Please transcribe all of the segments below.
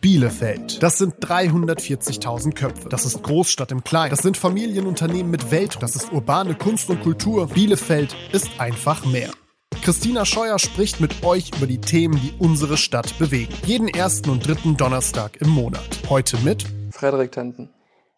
Bielefeld. Das sind 340.000 Köpfe. Das ist Großstadt im Kleinen. Das sind Familienunternehmen mit Welt. Das ist urbane Kunst und Kultur. Bielefeld ist einfach mehr. Christina Scheuer spricht mit euch über die Themen, die unsere Stadt bewegen. Jeden ersten und dritten Donnerstag im Monat. Heute mit Frederik Tenten.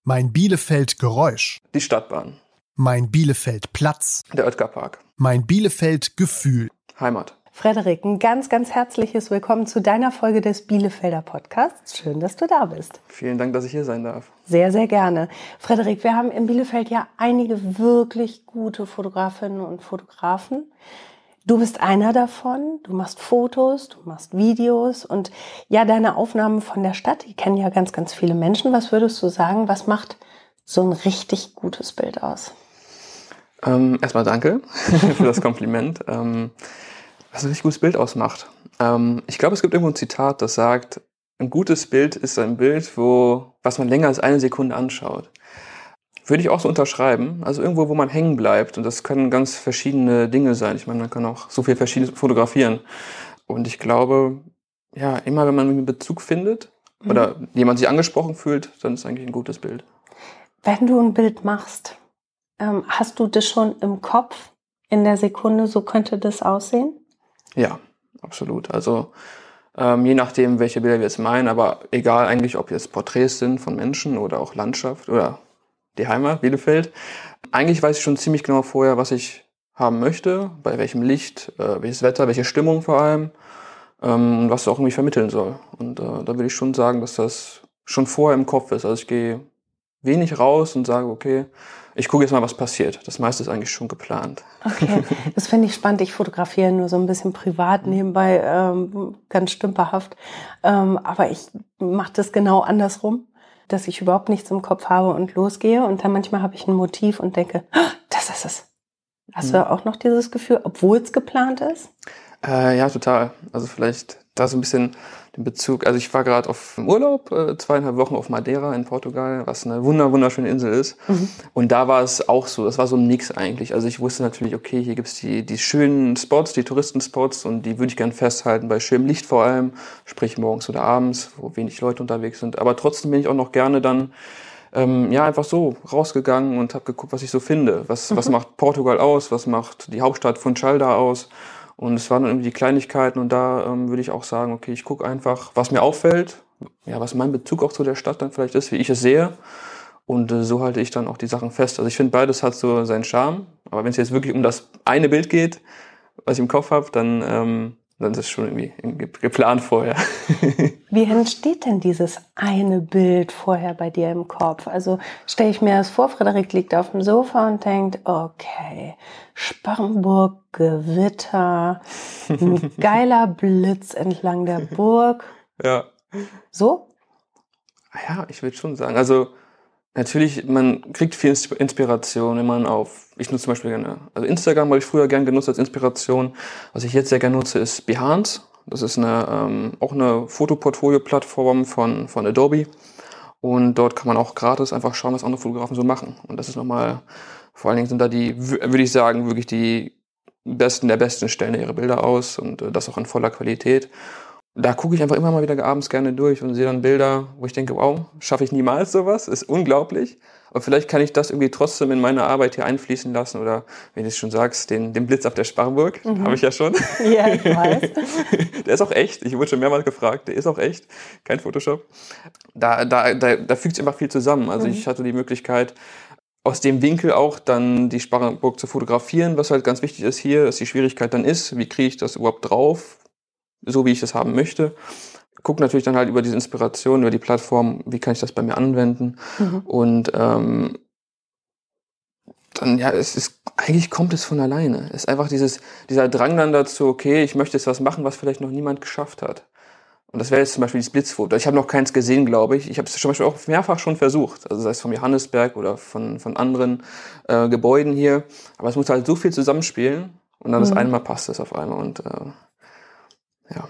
Mein Bielefeld Geräusch. Die Stadtbahn. Mein Bielefeld Platz. Der Oetker Park. Mein Bielefeld Gefühl. Heimat. Frederik, ein ganz, ganz herzliches Willkommen zu deiner Folge des Bielefelder Podcasts. Schön, dass du da bist. Vielen Dank, dass ich hier sein darf. Sehr, sehr gerne. Frederik, wir haben in Bielefeld ja einige wirklich gute Fotografinnen und Fotografen. Du bist einer davon. Du machst Fotos, du machst Videos und ja, deine Aufnahmen von der Stadt, die kennen ja ganz, ganz viele Menschen. Was würdest du sagen, was macht so ein richtig gutes Bild aus? Ähm, erstmal danke für das Kompliment. ähm, was ein richtig gutes Bild ausmacht. Ähm, ich glaube, es gibt irgendwo ein Zitat, das sagt, ein gutes Bild ist ein Bild, wo, was man länger als eine Sekunde anschaut. Würde ich auch so unterschreiben. Also irgendwo, wo man hängen bleibt. Und das können ganz verschiedene Dinge sein. Ich meine, man kann auch so viel verschiedenes fotografieren. Und ich glaube, ja, immer wenn man einen Bezug findet mhm. oder jemand sich angesprochen fühlt, dann ist eigentlich ein gutes Bild. Wenn du ein Bild machst, ähm, hast du das schon im Kopf in der Sekunde, so könnte das aussehen? Ja, absolut. Also ähm, je nachdem, welche Bilder wir jetzt meinen, aber egal eigentlich, ob jetzt Porträts sind von Menschen oder auch Landschaft oder die Heimat, Bielefeld. Eigentlich weiß ich schon ziemlich genau vorher, was ich haben möchte, bei welchem Licht, äh, welches Wetter, welche Stimmung vor allem ähm, was es auch irgendwie vermitteln soll. Und äh, da würde ich schon sagen, dass das schon vorher im Kopf ist. Also ich gehe wenig raus und sage, okay, ich gucke jetzt mal, was passiert. Das meiste ist eigentlich schon geplant. Okay, das finde ich spannend. Ich fotografiere nur so ein bisschen privat nebenbei, ähm, ganz stümperhaft. Ähm, aber ich mache das genau andersrum, dass ich überhaupt nichts im Kopf habe und losgehe. Und dann manchmal habe ich ein Motiv und denke, oh, das ist es. Hast mhm. du auch noch dieses Gefühl, obwohl es geplant ist? Äh, ja, total. Also vielleicht da so ein bisschen den Bezug. Also ich war gerade auf Urlaub, äh, zweieinhalb Wochen auf Madeira in Portugal, was eine wunder wunderschöne Insel ist. Mhm. Und da war es auch so, das war so ein Mix eigentlich. Also ich wusste natürlich, okay, hier gibt's die, die schönen Spots, die Touristenspots und die würde ich gern festhalten, bei schönem Licht vor allem, sprich morgens oder abends, wo wenig Leute unterwegs sind. Aber trotzdem bin ich auch noch gerne dann ähm, ja einfach so rausgegangen und habe geguckt, was ich so finde. Was, mhm. was macht Portugal aus? Was macht die Hauptstadt von Chalda aus? Und es waren irgendwie die Kleinigkeiten und da ähm, würde ich auch sagen, okay, ich gucke einfach, was mir auffällt, ja, was mein Bezug auch zu der Stadt dann vielleicht ist, wie ich es sehe. Und äh, so halte ich dann auch die Sachen fest. Also ich finde, beides hat so seinen Charme. Aber wenn es jetzt wirklich um das eine Bild geht, was ich im Kopf habe, dann ähm, dann ist es schon irgendwie geplant vorher. Wie entsteht denn dieses eine Bild vorher bei dir im Kopf? Also stelle ich mir das vor, Frederik liegt auf dem Sofa und denkt, okay, Sparrenburg, Gewitter, ein geiler Blitz entlang der Burg. Ja. So? Ja, ich würde schon sagen. Also Natürlich, man kriegt viel Inspiration, wenn man auf, ich nutze zum Beispiel gerne, also Instagram habe ich früher gern genutzt als Inspiration. Was ich jetzt sehr gerne nutze, ist Behance. Das ist eine, ähm, auch eine Fotoportfolio-Plattform von, von Adobe. Und dort kann man auch gratis einfach schauen, was andere Fotografen so machen. Und das ist nochmal, vor allen Dingen sind da die, würde ich sagen, wirklich die besten der besten stellen ihre Bilder aus und äh, das auch in voller Qualität da gucke ich einfach immer mal wieder abends gerne durch und sehe dann Bilder, wo ich denke, wow, schaffe ich niemals sowas, ist unglaublich. Aber vielleicht kann ich das irgendwie trotzdem in meine Arbeit hier einfließen lassen oder, wenn du es schon sagst, den, den Blitz auf der Sparburg, mhm. habe ich ja schon. Ja, ich weiß. der ist auch echt. Ich wurde schon mehrmals gefragt, der ist auch echt, kein Photoshop. Da, da, da, da fügt sich einfach viel zusammen. Also mhm. ich hatte die Möglichkeit, aus dem Winkel auch dann die Sparrenburg zu fotografieren, was halt ganz wichtig ist hier, dass die Schwierigkeit dann ist, wie kriege ich das überhaupt drauf, so wie ich das haben möchte. Guck natürlich dann halt über diese Inspiration, über die Plattform, wie kann ich das bei mir anwenden. Mhm. Und ähm, dann, ja, es ist, eigentlich kommt es von alleine. Es ist einfach dieses, dieser Drang dann dazu, okay, ich möchte jetzt was machen, was vielleicht noch niemand geschafft hat. Und das wäre jetzt zum Beispiel das Blitzfoto. Ich habe noch keins gesehen, glaube ich. Ich habe es zum Beispiel auch mehrfach schon versucht. Also sei es vom Johannesberg oder von, von anderen äh, Gebäuden hier. Aber es muss halt so viel zusammenspielen und dann mhm. das einmal passt es auf einmal. Und äh, ja.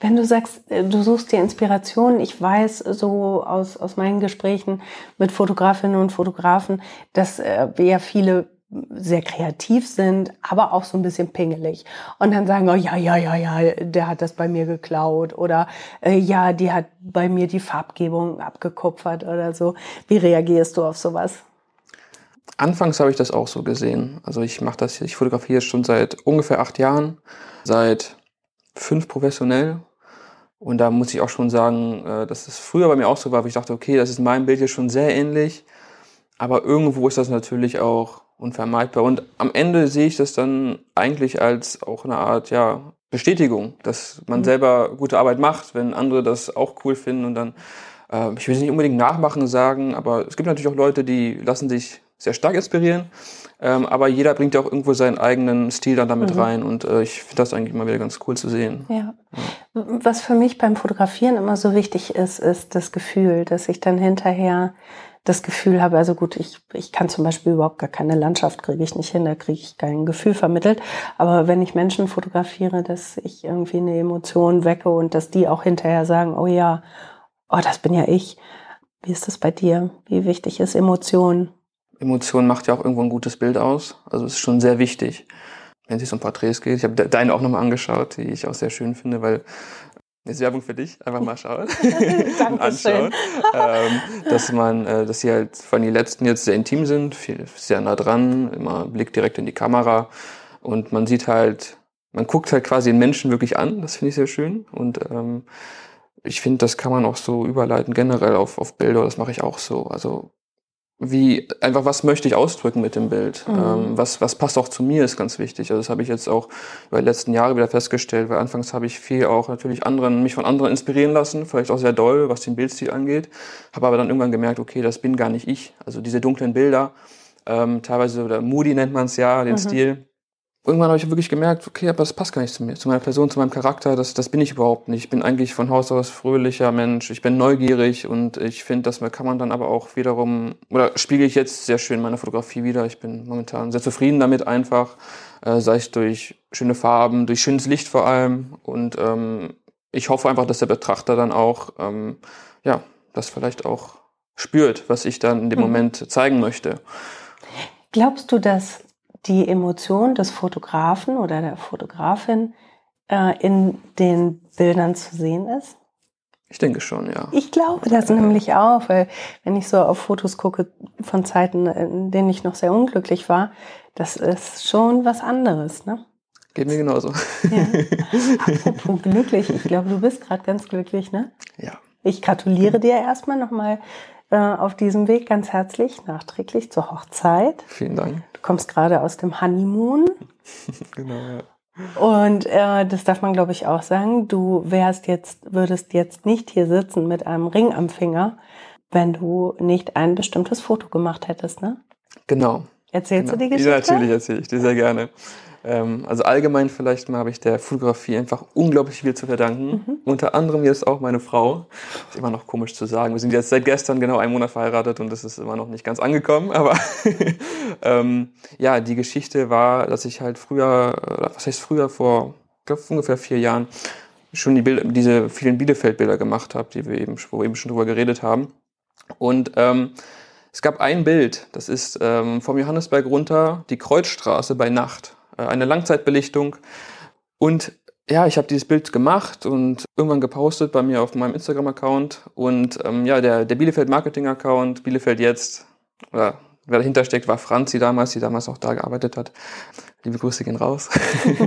Wenn du sagst, äh, du suchst dir Inspiration, ich weiß so aus, aus meinen Gesprächen mit Fotografinnen und Fotografen, dass äh, ja viele sehr kreativ sind, aber auch so ein bisschen pingelig. Und dann sagen, oh ja, ja, ja, ja, der hat das bei mir geklaut oder äh, ja, die hat bei mir die Farbgebung abgekupfert oder so. Wie reagierst du auf sowas? Anfangs habe ich das auch so gesehen. Also ich mache das, ich fotografiere schon seit ungefähr acht Jahren, seit fünf professionell. Und da muss ich auch schon sagen, äh, dass es früher bei mir auch so war, wo ich dachte, okay, das ist mein Bild hier schon sehr ähnlich. Aber irgendwo ist das natürlich auch unvermeidbar. Und am Ende sehe ich das dann eigentlich als auch eine Art, ja, Bestätigung, dass man mhm. selber gute Arbeit macht, wenn andere das auch cool finden und dann, äh, ich will es nicht unbedingt nachmachen sagen, aber es gibt natürlich auch Leute, die lassen sich sehr stark inspirieren. Ähm, aber jeder bringt ja auch irgendwo seinen eigenen Stil dann damit mhm. rein und äh, ich finde das eigentlich immer wieder ganz cool zu sehen. Ja. ja. Was für mich beim Fotografieren immer so wichtig ist, ist das Gefühl, dass ich dann hinterher das Gefühl habe, also gut, ich, ich kann zum Beispiel überhaupt gar keine Landschaft, kriege ich nicht hin, da kriege ich kein Gefühl vermittelt. Aber wenn ich Menschen fotografiere, dass ich irgendwie eine Emotion wecke und dass die auch hinterher sagen, oh ja, oh, das bin ja ich. Wie ist das bei dir? Wie wichtig ist Emotion? Emotion macht ja auch irgendwo ein gutes Bild aus. Also es ist schon sehr wichtig, wenn es sich um Porträts geht. Ich habe deine auch nochmal angeschaut, die ich auch sehr schön finde, weil ist Werbung für dich, einfach mal schauen. Und anschauen, ähm, dass man, äh, dass sie halt von den letzten jetzt sehr intim sind, viel, sehr nah dran, immer Blick direkt in die Kamera. Und man sieht halt, man guckt halt quasi den Menschen wirklich an, das finde ich sehr schön. Und ähm, ich finde, das kann man auch so überleiten generell auf, auf Bilder, das mache ich auch so. Also wie einfach was möchte ich ausdrücken mit dem Bild? Mhm. ähm, was was passt auch zu mir ist ganz wichtig. Also das habe ich jetzt auch über die letzten Jahre wieder festgestellt weil anfangs habe ich viel auch natürlich anderen mich von anderen inspirieren lassen vielleicht auch sehr doll was den Bildstil angeht. Habe aber dann irgendwann gemerkt okay das bin gar nicht ich. Also diese dunklen Bilder ähm, teilweise oder Moody nennt man es ja den mhm. Stil irgendwann habe ich wirklich gemerkt, okay, aber das passt gar nicht zu mir, zu meiner Person, zu meinem Charakter, das, das bin ich überhaupt nicht. Ich bin eigentlich von Haus aus fröhlicher Mensch, ich bin neugierig und ich finde, das kann man dann aber auch wiederum, oder spiegel ich jetzt sehr schön meine Fotografie wieder. Ich bin momentan sehr zufrieden damit einfach, äh, sei es durch schöne Farben, durch schönes Licht vor allem und ähm, ich hoffe einfach, dass der Betrachter dann auch, ähm, ja, das vielleicht auch spürt, was ich dann in dem mhm. Moment zeigen möchte. Glaubst du, dass die Emotion des Fotografen oder der Fotografin äh, in den Bildern zu sehen ist? Ich denke schon, ja. Ich glaube das nämlich auch, weil wenn ich so auf Fotos gucke von Zeiten, in denen ich noch sehr unglücklich war, das ist schon was anderes, ne? Geht mir genauso. Ja. Apropos glücklich, ich glaube, du bist gerade ganz glücklich, ne? Ja. Ich gratuliere dir erstmal nochmal äh, auf diesem Weg ganz herzlich, nachträglich zur Hochzeit. Vielen Dank. Du kommst gerade aus dem Honeymoon. genau, ja. Und äh, das darf man, glaube ich, auch sagen. Du wärst jetzt, würdest jetzt nicht hier sitzen mit einem Ring am Finger, wenn du nicht ein bestimmtes Foto gemacht hättest, ne? Genau. Erzählst genau. du die Geschichte? Ja, natürlich erzähle ich dir sehr gerne. Ähm, also allgemein vielleicht mal habe ich der Fotografie einfach unglaublich viel zu verdanken. Mhm. Unter anderem jetzt auch meine Frau. Ist immer noch komisch zu sagen. Wir sind jetzt seit gestern genau einen Monat verheiratet und das ist immer noch nicht ganz angekommen. Aber ähm, ja, die Geschichte war, dass ich halt früher, was heißt früher, vor glaub, ungefähr vier Jahren schon die Bilder, diese vielen Bielefeld-Bilder gemacht habe, die wir eben, wo wir eben schon drüber geredet haben. Und ähm, es gab ein Bild, das ist ähm, vom Johannesberg runter die Kreuzstraße bei Nacht. Äh, eine Langzeitbelichtung. Und ja, ich habe dieses Bild gemacht und irgendwann gepostet bei mir auf meinem Instagram-Account. Und ähm, ja, der, der Bielefeld-Marketing-Account, Bielefeld jetzt, oder wer dahinter steckt, war Franzi damals, die damals auch da gearbeitet hat. Liebe Grüße gehen raus.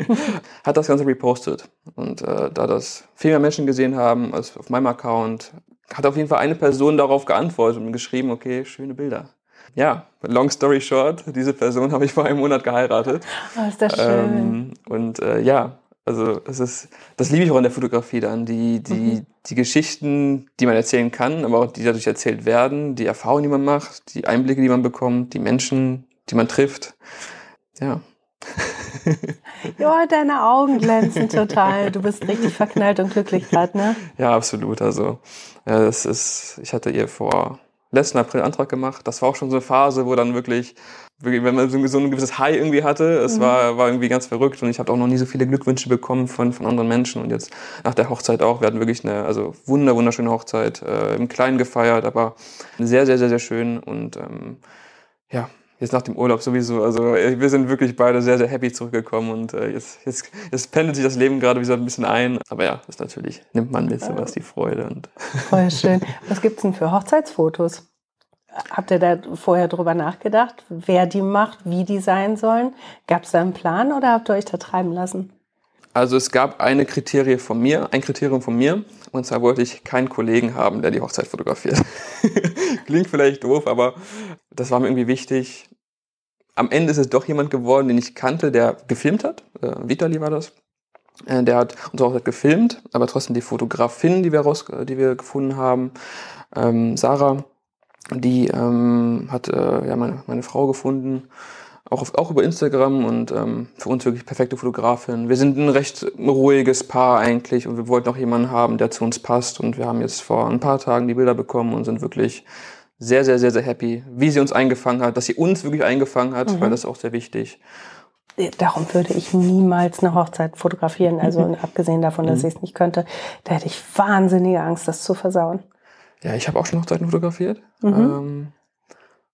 hat das Ganze repostet. Und äh, da das viel mehr Menschen gesehen haben als auf meinem Account, hat auf jeden Fall eine Person darauf geantwortet und geschrieben, okay, schöne Bilder ja, long story short, diese Person habe ich vor einem Monat geheiratet. Oh, ist das schön. Ähm, und äh, ja, also das ist, das liebe ich auch in der Fotografie dann, die, die, mhm. die Geschichten, die man erzählen kann, aber auch die dadurch erzählt werden, die Erfahrungen, die man macht, die Einblicke, die man bekommt, die Menschen, die man trifft. Ja. ja, deine Augen glänzen total. Du bist richtig verknallt und glücklich gerade, ne? Ja, absolut. Also, ja, das ist, ich hatte ihr vor letzten April Antrag gemacht. Das war auch schon so eine Phase, wo dann wirklich, wenn man so ein gewisses High irgendwie hatte, es mhm. war, war irgendwie ganz verrückt und ich habe auch noch nie so viele Glückwünsche bekommen von, von anderen Menschen und jetzt nach der Hochzeit auch. Wir hatten wirklich eine also wunder, wunderschöne Hochzeit, äh, im Kleinen gefeiert, aber sehr, sehr, sehr, sehr schön und ähm, ja, jetzt nach dem Urlaub sowieso. Also äh, wir sind wirklich beide sehr, sehr happy zurückgekommen und äh, jetzt, jetzt, jetzt pendelt sich das Leben gerade wieder ein bisschen ein. Aber ja, das natürlich nimmt man mit, so was die Freude. Und Voll schön. Was gibt's denn für Hochzeitsfotos? Habt ihr da vorher drüber nachgedacht, wer die macht, wie die sein sollen? Gab es da einen Plan oder habt ihr euch da treiben lassen? Also es gab eine Kriterie von mir, ein Kriterium von mir, und zwar wollte ich keinen Kollegen haben, der die Hochzeit fotografiert. Klingt vielleicht doof, aber das war mir irgendwie wichtig. Am Ende ist es doch jemand geworden, den ich kannte, der gefilmt hat. Äh, Vitali war das. Äh, der hat unsere Hochzeit gefilmt, aber trotzdem die Fotografin, die wir raus, die wir gefunden haben, ähm, Sarah, die ähm, hat äh, ja meine, meine Frau gefunden auch, auf, auch über Instagram und ähm, für uns wirklich perfekte Fotografin. Wir sind ein recht ruhiges Paar eigentlich und wir wollten auch jemanden haben, der zu uns passt und wir haben jetzt vor ein paar Tagen die Bilder bekommen und sind wirklich sehr, sehr, sehr, sehr happy, wie sie uns eingefangen hat, dass sie uns wirklich eingefangen hat, mhm. weil das ist auch sehr wichtig. Darum würde ich niemals eine Hochzeit fotografieren. Also abgesehen davon, dass mhm. ich es nicht könnte, da hätte ich wahnsinnige Angst, das zu versauen. Ja, ich habe auch schon Hochzeiten fotografiert. Mhm. Ähm,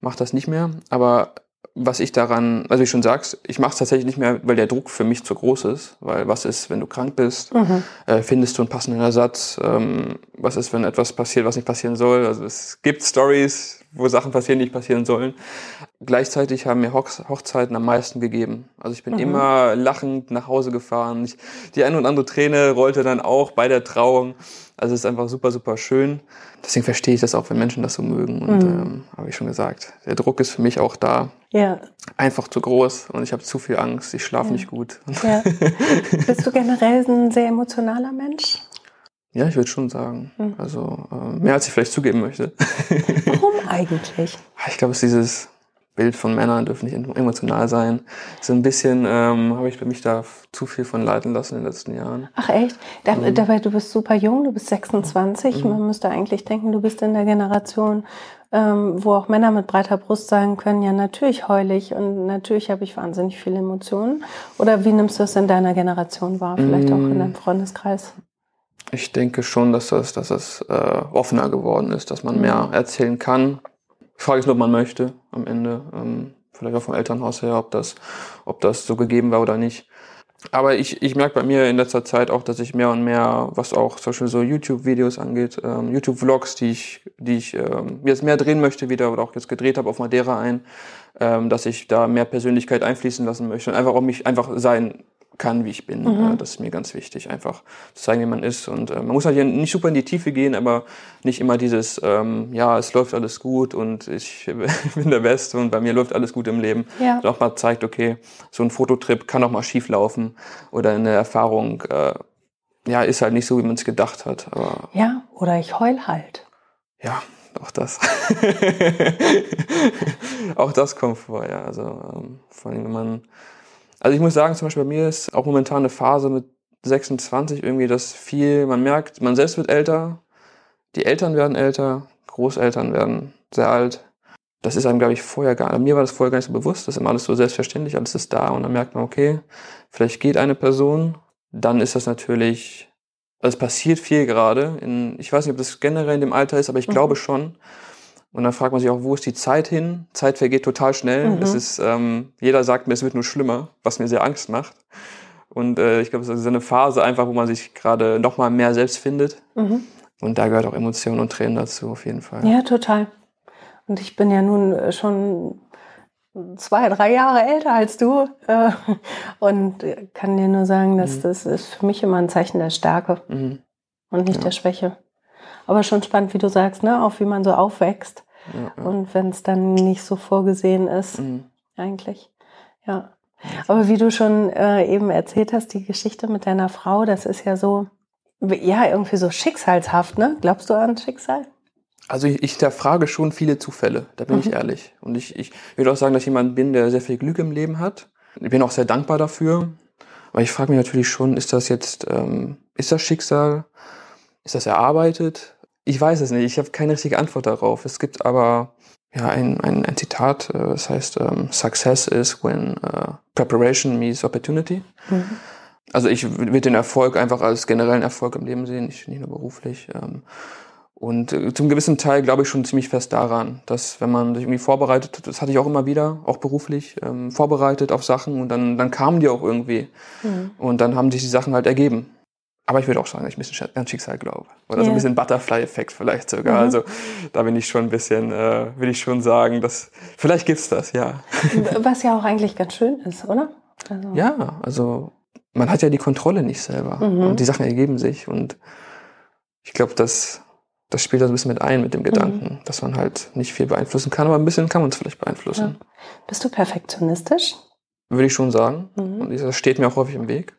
mach das nicht mehr. Aber was ich daran, also wie schon sagst, ich mache es tatsächlich nicht mehr, weil der Druck für mich zu groß ist. Weil was ist, wenn du krank bist? Mhm. Äh, findest du einen passenden Ersatz? Ähm, was ist, wenn etwas passiert, was nicht passieren soll? Also es gibt Stories, wo Sachen passieren, die nicht passieren sollen. Gleichzeitig haben mir Hoch Hochzeiten am meisten gegeben. Also ich bin mhm. immer lachend nach Hause gefahren. Ich, die eine und andere Träne rollte dann auch bei der Trauung. Also es ist einfach super, super schön. Deswegen verstehe ich das auch, wenn Menschen das so mögen. Und mhm. ähm, habe ich schon gesagt, der Druck ist für mich auch da. Ja. Einfach zu groß und ich habe zu viel Angst. Ich schlafe ja. nicht gut. Ja. Bist du generell ein sehr emotionaler Mensch? Ja, ich würde schon sagen. Mhm. Also äh, mehr als ich vielleicht zugeben möchte. Warum eigentlich? Ich glaube, es ist dieses Bild von Männern dürfen nicht emotional sein. So ein bisschen ähm, habe ich mich da zu viel von leiten lassen in den letzten Jahren. Ach echt? Da, mhm. Dabei, du bist super jung, du bist 26. Mhm. Man müsste eigentlich denken, du bist in der Generation, ähm, wo auch Männer mit breiter Brust sagen können, ja natürlich heul ich und natürlich habe ich wahnsinnig viele Emotionen. Oder wie nimmst du es in deiner Generation wahr? Vielleicht mhm. auch in deinem Freundeskreis? Ich denke schon, dass das, dass das äh, offener geworden ist, dass man mehr mhm. erzählen kann Frage ist nur, ob man möchte am Ende. Ähm, vielleicht auch vom Elternhaus her, ob das, ob das so gegeben war oder nicht. Aber ich, ich merke bei mir in letzter Zeit auch, dass ich mehr und mehr, was auch zum Beispiel so YouTube-Videos angeht, ähm, YouTube-Vlogs, die ich, die ich ähm, jetzt mehr drehen möchte wieder oder auch jetzt gedreht habe auf Madeira ein, ähm, dass ich da mehr Persönlichkeit einfließen lassen möchte und einfach auch mich einfach sein kann, wie ich bin. Mhm. Äh, das ist mir ganz wichtig, einfach zu zeigen, wie man ist. Und äh, man muss halt hier nicht super in die Tiefe gehen, aber nicht immer dieses, ähm, ja, es läuft alles gut und ich bin der Beste und bei mir läuft alles gut im Leben. Ja. Und auch mal zeigt, okay, so ein Fototrip kann auch mal schief laufen oder eine Erfahrung, äh, ja, ist halt nicht so, wie man es gedacht hat. Aber ja, oder ich heul halt. Ja, auch das. auch das kommt vor, ja. Also ähm, vor allem, wenn man also ich muss sagen, zum Beispiel bei mir ist auch momentan eine Phase mit 26 irgendwie, dass viel, man merkt, man selbst wird älter, die Eltern werden älter, Großeltern werden sehr alt. Das ist einem, glaube ich, vorher gar nicht, mir war das vorher gar nicht so bewusst, das ist immer alles so selbstverständlich, alles ist da und dann merkt man, okay, vielleicht geht eine Person, dann ist das natürlich, also es passiert viel gerade, in, ich weiß nicht, ob das generell in dem Alter ist, aber ich mhm. glaube schon, und dann fragt man sich auch, wo ist die Zeit hin? Zeit vergeht total schnell. Mhm. Es ist, ähm, jeder sagt mir, es wird nur schlimmer, was mir sehr Angst macht. Und äh, ich glaube, es ist eine Phase einfach, wo man sich gerade noch mal mehr selbst findet. Mhm. Und da gehört auch Emotionen und Tränen dazu, auf jeden Fall. Ja, total. Und ich bin ja nun äh, schon zwei, drei Jahre älter als du äh, und kann dir nur sagen, dass mhm. das ist für mich immer ein Zeichen der Stärke mhm. und nicht ja. der Schwäche. Aber schon spannend, wie du sagst, ne? auch wie man so aufwächst. Ja. Und wenn es dann nicht so vorgesehen ist, mhm. eigentlich. Ja. Aber wie du schon äh, eben erzählt hast, die Geschichte mit deiner Frau, das ist ja so, ja, irgendwie so schicksalshaft, ne? Glaubst du an Schicksal? Also ich, ich hinterfrage schon viele Zufälle, da bin mhm. ich ehrlich. Und ich, ich würde auch sagen, dass ich jemand bin, der sehr viel Glück im Leben hat. Ich bin auch sehr dankbar dafür. Aber ich frage mich natürlich schon, ist das jetzt, ähm, ist das Schicksal? Ist das erarbeitet? Ich weiß es nicht, ich habe keine richtige Antwort darauf. Es gibt aber ja ein, ein, ein Zitat, äh, das heißt, ähm, Success is when uh, preparation meets opportunity. Mhm. Also ich würde den Erfolg einfach als generellen Erfolg im Leben sehen, nicht, nicht nur beruflich. Ähm, Und äh, zum gewissen Teil glaube ich schon ziemlich fest daran, dass wenn man sich irgendwie vorbereitet, das hatte ich auch immer wieder, auch beruflich, ähm, vorbereitet auf Sachen und dann, dann kamen die auch irgendwie. Mhm. Und dann haben sich die Sachen halt ergeben. Aber ich würde auch sagen, dass ich ein bisschen an Schicksal glaube. Oder yeah. so ein bisschen Butterfly-Effekt vielleicht sogar. Mhm. Also da bin ich schon ein bisschen, äh, will ich schon sagen, dass vielleicht gibt's das, ja. Was ja auch eigentlich ganz schön ist, oder? Also. Ja, also man hat ja die Kontrolle nicht selber. Mhm. Und die Sachen ergeben sich. Und ich glaube, das das spielt da so ein bisschen mit ein, mit dem Gedanken, mhm. dass man halt nicht viel beeinflussen kann, aber ein bisschen kann man es vielleicht beeinflussen. Ja. Bist du perfektionistisch? Würde ich schon sagen. Mhm. Und das steht mir auch häufig im Weg.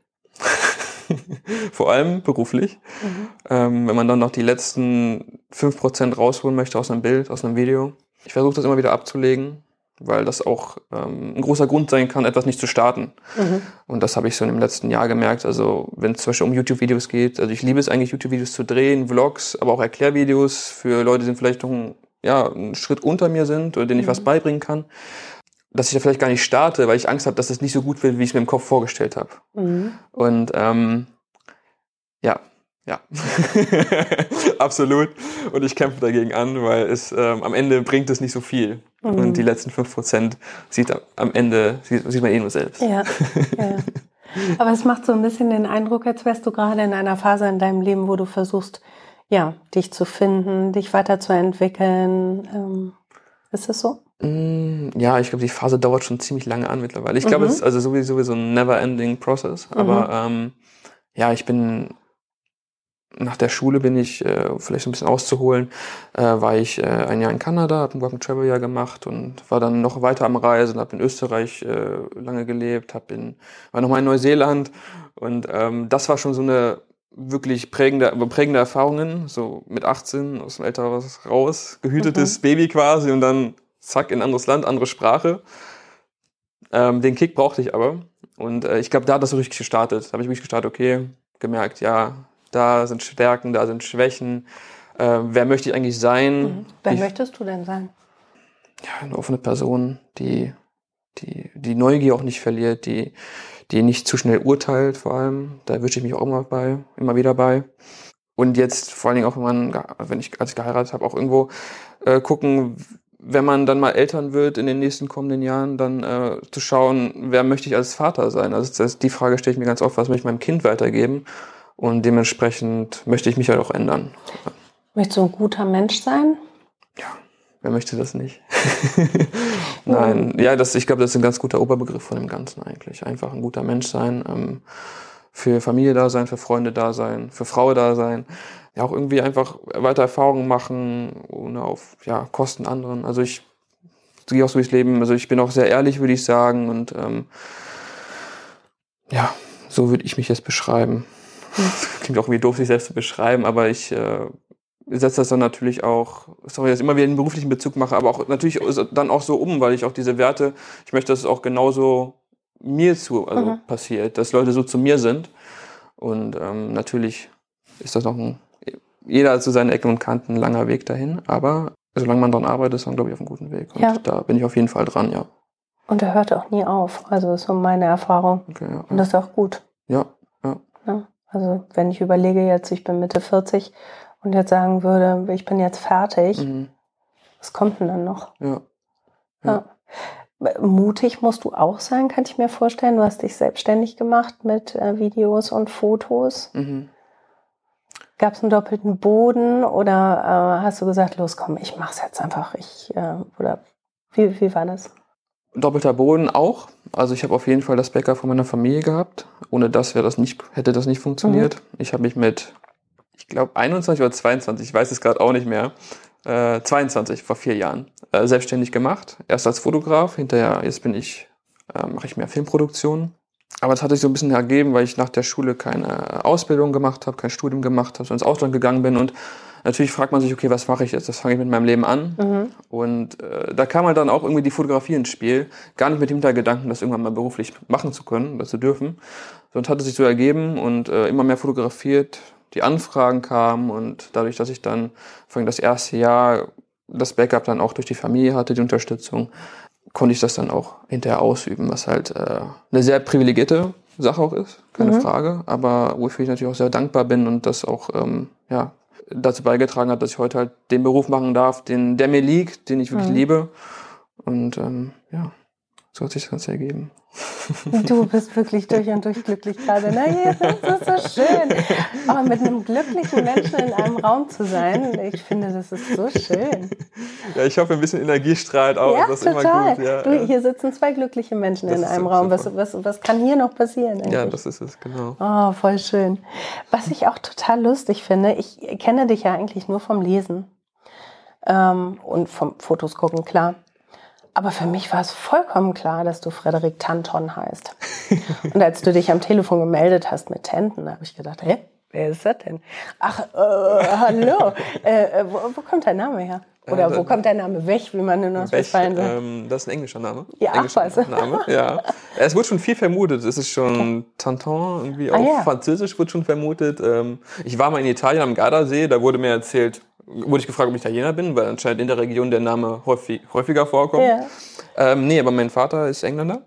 Vor allem beruflich. Mhm. Ähm, wenn man dann noch die letzten fünf Prozent rausholen möchte aus einem Bild, aus einem Video. Ich versuche das immer wieder abzulegen weil das auch ähm, ein großer Grund sein kann, etwas nicht zu starten. Mhm. Und das habe ich so im letzten Jahr gemerkt. Also wenn es zum Beispiel um YouTube-Videos geht, also ich liebe es eigentlich, YouTube-Videos zu drehen, Vlogs, aber auch Erklärvideos für Leute, die vielleicht noch ein, ja, einen Schritt unter mir sind oder denen ich mhm. was beibringen kann. Dass ich da vielleicht gar nicht starte, weil ich Angst habe, dass es nicht so gut wird, wie ich es mir im Kopf vorgestellt habe. Mhm. Und ähm, ja, ja, absolut. Und ich kämpfe dagegen an, weil es ähm, am Ende bringt es nicht so viel. Mhm. Und die letzten fünf Prozent sieht am Ende sieht, sieht man eh nur selbst. Ja, ja. Aber es macht so ein bisschen den Eindruck, als wärst du gerade in einer Phase in deinem Leben, wo du versuchst, ja, dich zu finden, dich weiterzuentwickeln. Ähm, ist das so? Mm, ja, ich glaube, die Phase dauert schon ziemlich lange an mittlerweile. Ich glaube, mhm. es ist also sowieso so ein never-ending process. Aber mhm. ähm, ja, ich bin nach der Schule bin ich, äh, vielleicht ein bisschen auszuholen, äh, war ich äh, ein Jahr in Kanada, habe ein Work and Travel Jahr gemacht und war dann noch weiter am Reisen, habe in Österreich äh, lange gelebt, hab in, war nochmal in Neuseeland und ähm, das war schon so eine wirklich prägende, prägende Erfahrungen, so mit 18 aus dem Elternhaus raus, gehütetes mhm. Baby quasi und dann zack in ein anderes Land, andere Sprache. Ähm, den Kick brauchte ich aber und äh, ich glaube, da hat das so richtig gestartet. Da habe ich wirklich gestartet, okay, gemerkt, ja, da sind Stärken, da sind Schwächen. Äh, wer möchte ich eigentlich sein? Mhm. Wer ich, möchtest du denn sein? Ja, eine offene Person, die, die, die Neugier auch nicht verliert, die, die nicht zu schnell urteilt, vor allem. Da wünsche ich mich auch immer bei, immer wieder bei. Und jetzt vor allen Dingen auch, wenn man, wenn ich, als ich geheiratet habe, auch irgendwo äh, gucken, wenn man dann mal Eltern wird in den nächsten kommenden Jahren, dann äh, zu schauen, wer möchte ich als Vater sein? Also das, die Frage stelle ich mir ganz oft, was möchte ich meinem Kind weitergeben? Und dementsprechend möchte ich mich halt auch ändern. Möchtest du ein guter Mensch sein? Ja, wer möchte das nicht? Nein, ja, das, ich glaube, das ist ein ganz guter Oberbegriff von dem Ganzen eigentlich. Einfach ein guter Mensch sein, ähm, für Familie da sein, für Freunde da sein, für Frau da sein. Ja, auch irgendwie einfach weiter Erfahrungen machen, ohne auf ja, Kosten anderen. Also ich gehe auch so durchs Leben. Also ich bin auch sehr ehrlich, würde ich sagen. Und ähm, ja, so würde ich mich jetzt beschreiben. Klingt auch irgendwie doof, sich selbst zu beschreiben, aber ich äh, setze das dann natürlich auch, sorry, dass ich immer wieder einen beruflichen Bezug mache, aber auch natürlich dann auch so um, weil ich auch diese Werte, ich möchte, dass es auch genauso mir zu also mhm. passiert, dass Leute so zu mir sind. Und ähm, natürlich ist das noch ein, jeder zu seinen Ecken und Kanten ein langer Weg dahin, aber solange man dran arbeitet, ist man, glaube ich, auf einem guten Weg. Und ja. da bin ich auf jeden Fall dran, ja. Und er hört auch nie auf. Also ist so meine Erfahrung. Okay, ja. Und das ist auch gut. Ja, ja. ja. Also wenn ich überlege jetzt, ich bin Mitte 40 und jetzt sagen würde, ich bin jetzt fertig, mhm. was kommt denn dann noch? Ja. ja. ja. Mutig musst du auch sein, kann ich mir vorstellen. Du hast dich selbstständig gemacht mit äh, Videos und Fotos. Mhm. Gab es einen doppelten Boden oder äh, hast du gesagt, los komm, ich mach's jetzt einfach. Ich äh, oder wie, wie war das? Doppelter Boden auch. Also ich habe auf jeden Fall das Bäcker von meiner Familie gehabt. Ohne das wäre das nicht, hätte das nicht funktioniert. Mhm. Ich habe mich mit, ich glaube 21 oder 22, ich weiß es gerade auch nicht mehr, äh, 22 vor vier Jahren äh, selbstständig gemacht. Erst als Fotograf, hinterher jetzt bin ich äh, mache ich mehr Filmproduktionen. Aber es hat sich so ein bisschen ergeben, weil ich nach der Schule keine Ausbildung gemacht habe, kein Studium gemacht habe, sondern ins Ausland gegangen bin und natürlich fragt man sich, okay, was mache ich jetzt? Das fange ich mit meinem Leben an. Mhm. Und äh, da kam halt dann auch irgendwie die Fotografie ins Spiel. Gar nicht mit dem Hintergedanken, das irgendwann mal beruflich machen zu können, das zu dürfen. Sonst hat es sich so ergeben und äh, immer mehr fotografiert. Die Anfragen kamen und dadurch, dass ich dann vor allem das erste Jahr das Backup dann auch durch die Familie hatte, die Unterstützung, konnte ich das dann auch hinterher ausüben, was halt äh, eine sehr privilegierte Sache auch ist, keine mhm. Frage, aber wofür ich natürlich auch sehr dankbar bin und das auch ähm, ja, dazu beigetragen hat, dass ich heute halt den Beruf machen darf, den, der mir liegt, den ich wirklich Mhm. liebe. Und ähm, ja, so hat sich das Ganze ergeben. Du bist wirklich durch und durch glücklich gerade. Na, ja, das ist so schön. Aber mit einem glücklichen Menschen in einem Raum zu sein, ich finde, das ist so schön. Ja, ich hoffe, ein bisschen Energie strahlt auch. ja, das total. immer gut. Ja, du, hier sitzen zwei glückliche Menschen Das in einem so Raum. Was, was, was kann hier noch passieren? Eigentlich? ja, das ist es, genau. Oh, voll schön. Was ich auch total lustig finde, ich kenne dich ja eigentlich nur vom Lesen ähm, und vom Fotos gucken, klar. Aber für mich war es vollkommen klar, dass du Frederik Tanton heißt. und als du dich am Telefon gemeldet hast mit Tenten, habe ich gedacht, hä, wer ist das denn? Ach, äh, hallo, äh, äh, wo, wo kommt dein Name her? Oder Äh, wo kommt dein Name weg, wie man in Nordrhein-Westfalen sagt? ähm, das ist ein englischer Name. Ja, ach, englischer was. Name, ja. Es wird schon viel vermutet. Es ist schon Tanton, irgendwie Ah, auch ja. Französisch wird schon vermutet. Ähm, ich war mal in Italien am Gardasee, da wurde mir erzählt, wurde ich gefragt, ob ich Italiener bin, weil anscheinend in der Region der Name häufig, häufiger vorkommt. Ja. Ähm, nee, aber mein Vater ist Engländer,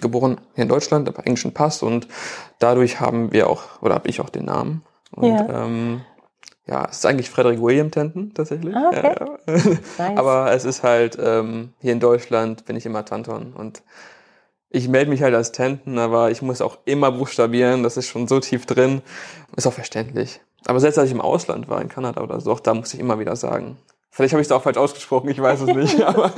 geboren hier in Deutschland, aber englischen Pass und dadurch haben wir auch, oder habe ich auch den Namen. Und Ja. ähm, ja, es ist eigentlich Frederick William Tenton tatsächlich. Ah, okay. Ja, ja. Nice. Aber es ist halt, ähm, hier in Deutschland bin ich immer Tanton und ich melde mich halt als Tenton, aber ich muss auch immer buchstabieren, das ist schon so tief drin, ist auch verständlich. Aber selbst als ich im Ausland war, in Kanada oder so, auch da muss ich immer wieder sagen. Vielleicht habe ich es auch falsch ausgesprochen, ich weiß es nicht, aber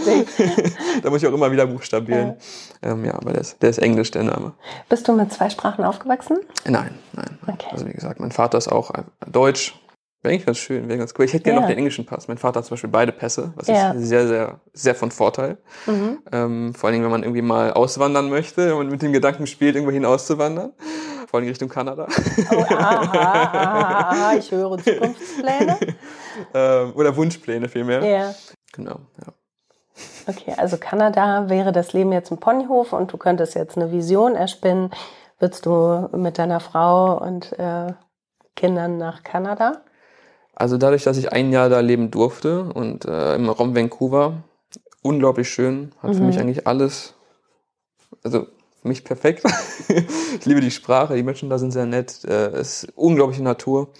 da muss ich auch immer wieder buchstabieren. Ja, ähm, ja aber der ist, der ist Englisch, der Name. Bist du mit zwei Sprachen aufgewachsen? Nein, nein. nein. Okay. Also wie gesagt, mein Vater ist auch Deutsch. Wäre eigentlich ganz schön, wäre ganz cool. Ich hätte gerne Ja. noch den englischen Pass. Mein Vater hat zum Beispiel beide Pässe, was Ja. ist sehr, sehr, sehr von Vorteil. Mhm. Ähm, vor allen Dingen, wenn man irgendwie mal auswandern möchte und mit dem Gedanken spielt, irgendwo hin auszuwandern. Vor allem Richtung Kanada. Oh, aha, aha, aha, ich höre Zukunftspläne. ähm, oder Wunschpläne vielmehr. Ja. Genau, ja. Okay, also Kanada wäre das Leben jetzt ein Ponyhof und du könntest jetzt eine Vision erspinnen. Würdest du mit deiner Frau und äh, Kindern nach Kanada? Also dadurch, dass ich ein Jahr da leben durfte und äh, im Raum Vancouver, unglaublich schön, hat für Mhm. mich eigentlich alles, also für mich perfekt. ich liebe die Sprache, die Menschen da sind sehr nett, äh, es ist unglaubliche Natur.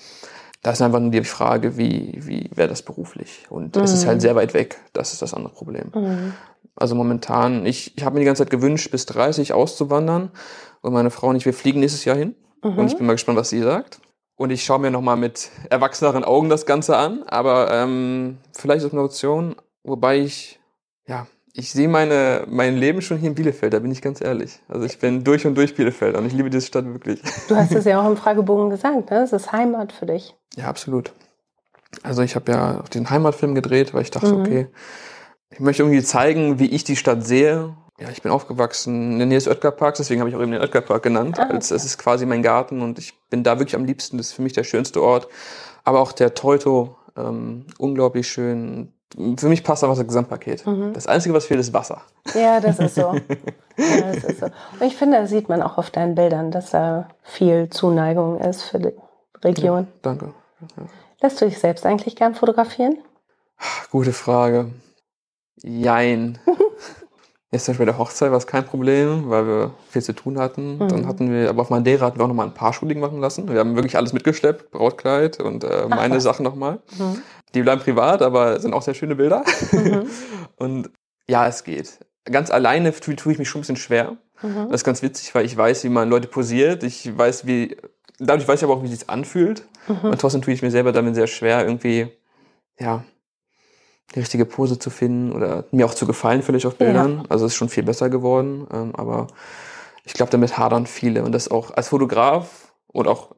Da ist einfach nur die Frage, wie, wie wäre das beruflich? Und es ist halt sehr weit weg, das ist das andere Problem. Mhm. Also momentan, ich, ich habe mir die ganze Zeit gewünscht, bis 30 auszuwandern. Und meine Frau und ich, wir fliegen nächstes Jahr hin. Und ich bin mal gespannt, was sie sagt. Und ich schaue mir nochmal mit erwachseneren Augen das Ganze an. Aber ähm, vielleicht ist es eine Option, wobei ich, ja, ich sehe meine, mein Leben schon hier in Bielefeld, da bin ich ganz ehrlich. Also ich bin durch und durch Bielefeld und ich liebe diese Stadt wirklich. Du hast es ja auch im Fragebogen gesagt, ne? Es ist Heimat für dich. Ja, absolut. Also ich habe ja auch den Heimatfilm gedreht, weil ich dachte, Mhm. okay, ich möchte irgendwie zeigen, wie ich die Stadt sehe. Ja, ich bin aufgewachsen in der Nähe des Oetker-Parks, deswegen habe ich auch eben den Oetker-Park genannt. Ah, als, es ist quasi mein Garten und ich bin da wirklich am liebsten. Das ist für mich der schönste Ort. Aber auch der Teuto, ähm, unglaublich schön. Für mich passt einfach das Gesamtpaket. Mhm. Das Einzige, was fehlt, ist Wasser. Ja, das ist so. ja, das ist so. Und ich finde, das sieht man auch auf deinen Bildern, dass da viel Zuneigung ist für die Region. Danke. Ja. Lässt du dich selbst eigentlich gern fotografieren? Gute Frage. Jein. Jetzt zum Beispiel bei der Hochzeit war es kein Problem, weil wir viel zu tun hatten. Dann hatten wir, aber auf Madeira hatten wir auch nochmal ein Paar-Shooting machen lassen. Wir haben wirklich alles mitgeschleppt, Brautkleid und äh, meine. Sachen nochmal. Mhm. Die bleiben privat, aber sind auch sehr schöne Bilder. und ja, es geht. Ganz alleine tue, tue ich mich schon ein bisschen schwer. Mhm. Das ist ganz witzig, weil ich weiß, wie man Leute posiert. Ich weiß, wie, dadurch weiß ich aber auch, wie es anfühlt. Mhm. Und trotzdem tue ich mir selber damit sehr schwer, irgendwie, ja, die richtige Pose zu finden oder mir auch zu gefallen vielleicht auf Bildern. Also es ist schon viel besser geworden. Ähm, aber ich glaube, damit hadern viele. Und das auch als Fotograf und auch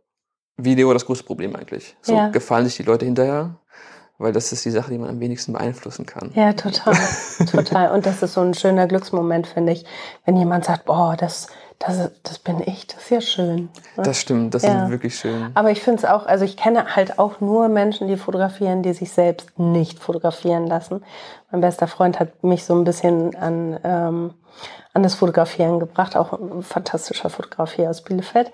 Video das größte Problem eigentlich. So Ja. gefallen sich die Leute hinterher, weil das ist die Sache, die man am wenigsten beeinflussen kann. Ja, total. total. Und das ist so ein schöner Glücksmoment, finde ich, wenn jemand sagt, boah, das, das, das bin ich, das ist ja schön. Das stimmt, das Ja. ist wirklich schön. Aber ich finde es auch, also ich kenne halt auch nur Menschen, die fotografieren, die sich selbst nicht fotografieren lassen. Mein bester Freund hat mich so ein bisschen an, ähm, an das Fotografieren gebracht, auch ein fantastischer Fotograf hier aus Bielefeld.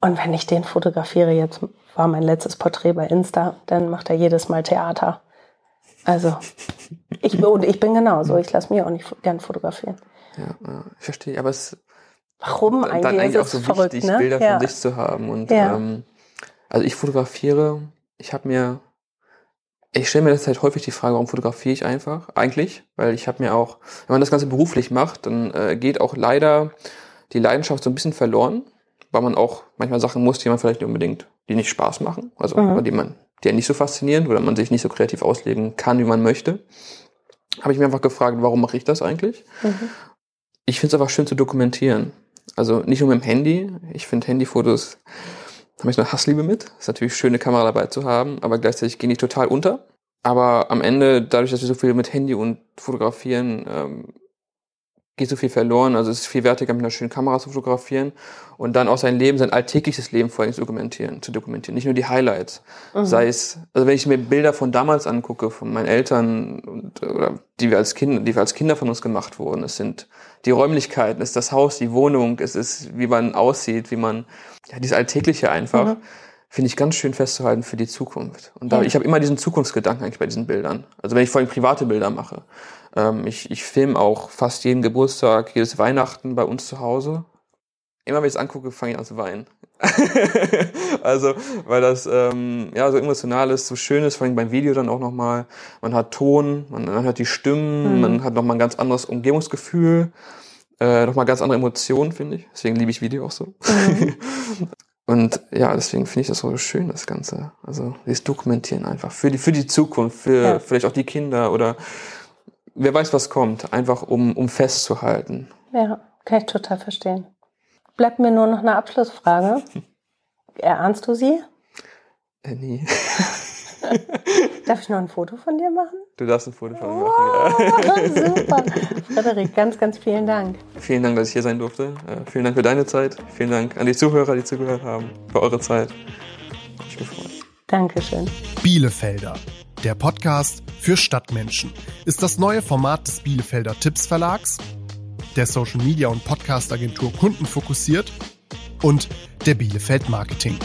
Und wenn ich den fotografiere, jetzt war mein letztes Porträt bei Insta, dann macht er jedes Mal Theater. Also, ich, und ich bin genauso, ich lasse mich auch nicht gern fotografieren. Ja, ja, ich verstehe. Aber es Warum dann eigentlich? eigentlich auch so verrückt, wichtig, ne? Bilder ja. von sich zu haben. Und Ja. ähm, also ich fotografiere ich habe mir, ich stelle mir das halt häufig die Frage, warum fotografiere ich einfach? Eigentlich, weil ich habe mir auch, wenn man das Ganze beruflich macht, dann äh, geht auch leider die Leidenschaft so ein bisschen verloren, weil man auch manchmal Sachen muss, die man vielleicht nicht unbedingt, die nicht Spaß machen, also mhm. die man, die ja nicht so faszinierend oder man sich nicht so kreativ ausleben kann, wie man möchte. Habe ich mir einfach gefragt, warum mache ich das eigentlich? Mhm. Ich finde es einfach schön zu dokumentieren. Also nicht nur mit dem Handy. Ich finde Handyfotos habe ich eine Hassliebe mit. Ist natürlich schön, eine Kamera dabei zu haben, aber gleichzeitig gehen die total unter. Aber am Ende, dadurch, dass wir so viel mit Handy und fotografieren, ähm, geht so viel verloren. Also es ist viel wertiger, mit einer schönen Kamera zu fotografieren und dann auch sein Leben, sein alltägliches Leben vor allem zu dokumentieren, zu dokumentieren. Nicht nur die Highlights. Mhm. Sei es, also wenn ich mir Bilder von damals angucke, von meinen Eltern und, oder die wir als Kinder, die wir als Kinder von uns gemacht wurden. Es sind die Räumlichkeiten, es ist das Haus, die Wohnung, es ist, wie man aussieht, wie man, ja, dieses Alltägliche einfach. Mhm finde ich ganz schön festzuhalten für die Zukunft. Und da, ich habe immer diesen Zukunftsgedanken eigentlich bei diesen Bildern. Also wenn ich vor allem private Bilder mache. Ähm, ich ich filme auch fast jeden Geburtstag, jedes Weihnachten bei uns zu Hause. Immer wenn ich es angucke, fange ich an zu weinen. also, weil das ähm, ja so emotional ist, so schön ist, vor allem beim Video dann auch nochmal. Man hat Ton, man, man hört die Stimmen, mhm. man hat nochmal ein ganz anderes Umgebungsgefühl, äh, nochmal ganz andere Emotionen, finde ich. Deswegen liebe ich Video auch so. Mhm. Und ja, deswegen finde ich das so schön, das Ganze. Also dieses Dokumentieren einfach für die, für die Zukunft, für ja. vielleicht auch die Kinder oder wer weiß, was kommt, einfach um, um festzuhalten. Ja, kann ich total verstehen. Bleibt mir nur noch eine Abschlussfrage. Erahnst du sie? Äh, nie. Darf ich noch ein Foto von dir machen? Du darfst ein Foto von mir machen. Ja. Super. Frederik, ganz, ganz vielen Dank. Vielen Dank, dass ich hier sein durfte. Äh, vielen Dank für deine Zeit. Vielen Dank an die Zuhörer, die zugehört haben, für eure Zeit. Ich bin gefreut. Dankeschön. Bielefelder. Der Podcast für Stadtmenschen ist das neue Format des Bielefelder Tipps Verlags, der Social Media und Podcast Agentur Kunden fokussiert und der Bielefeld Marketing.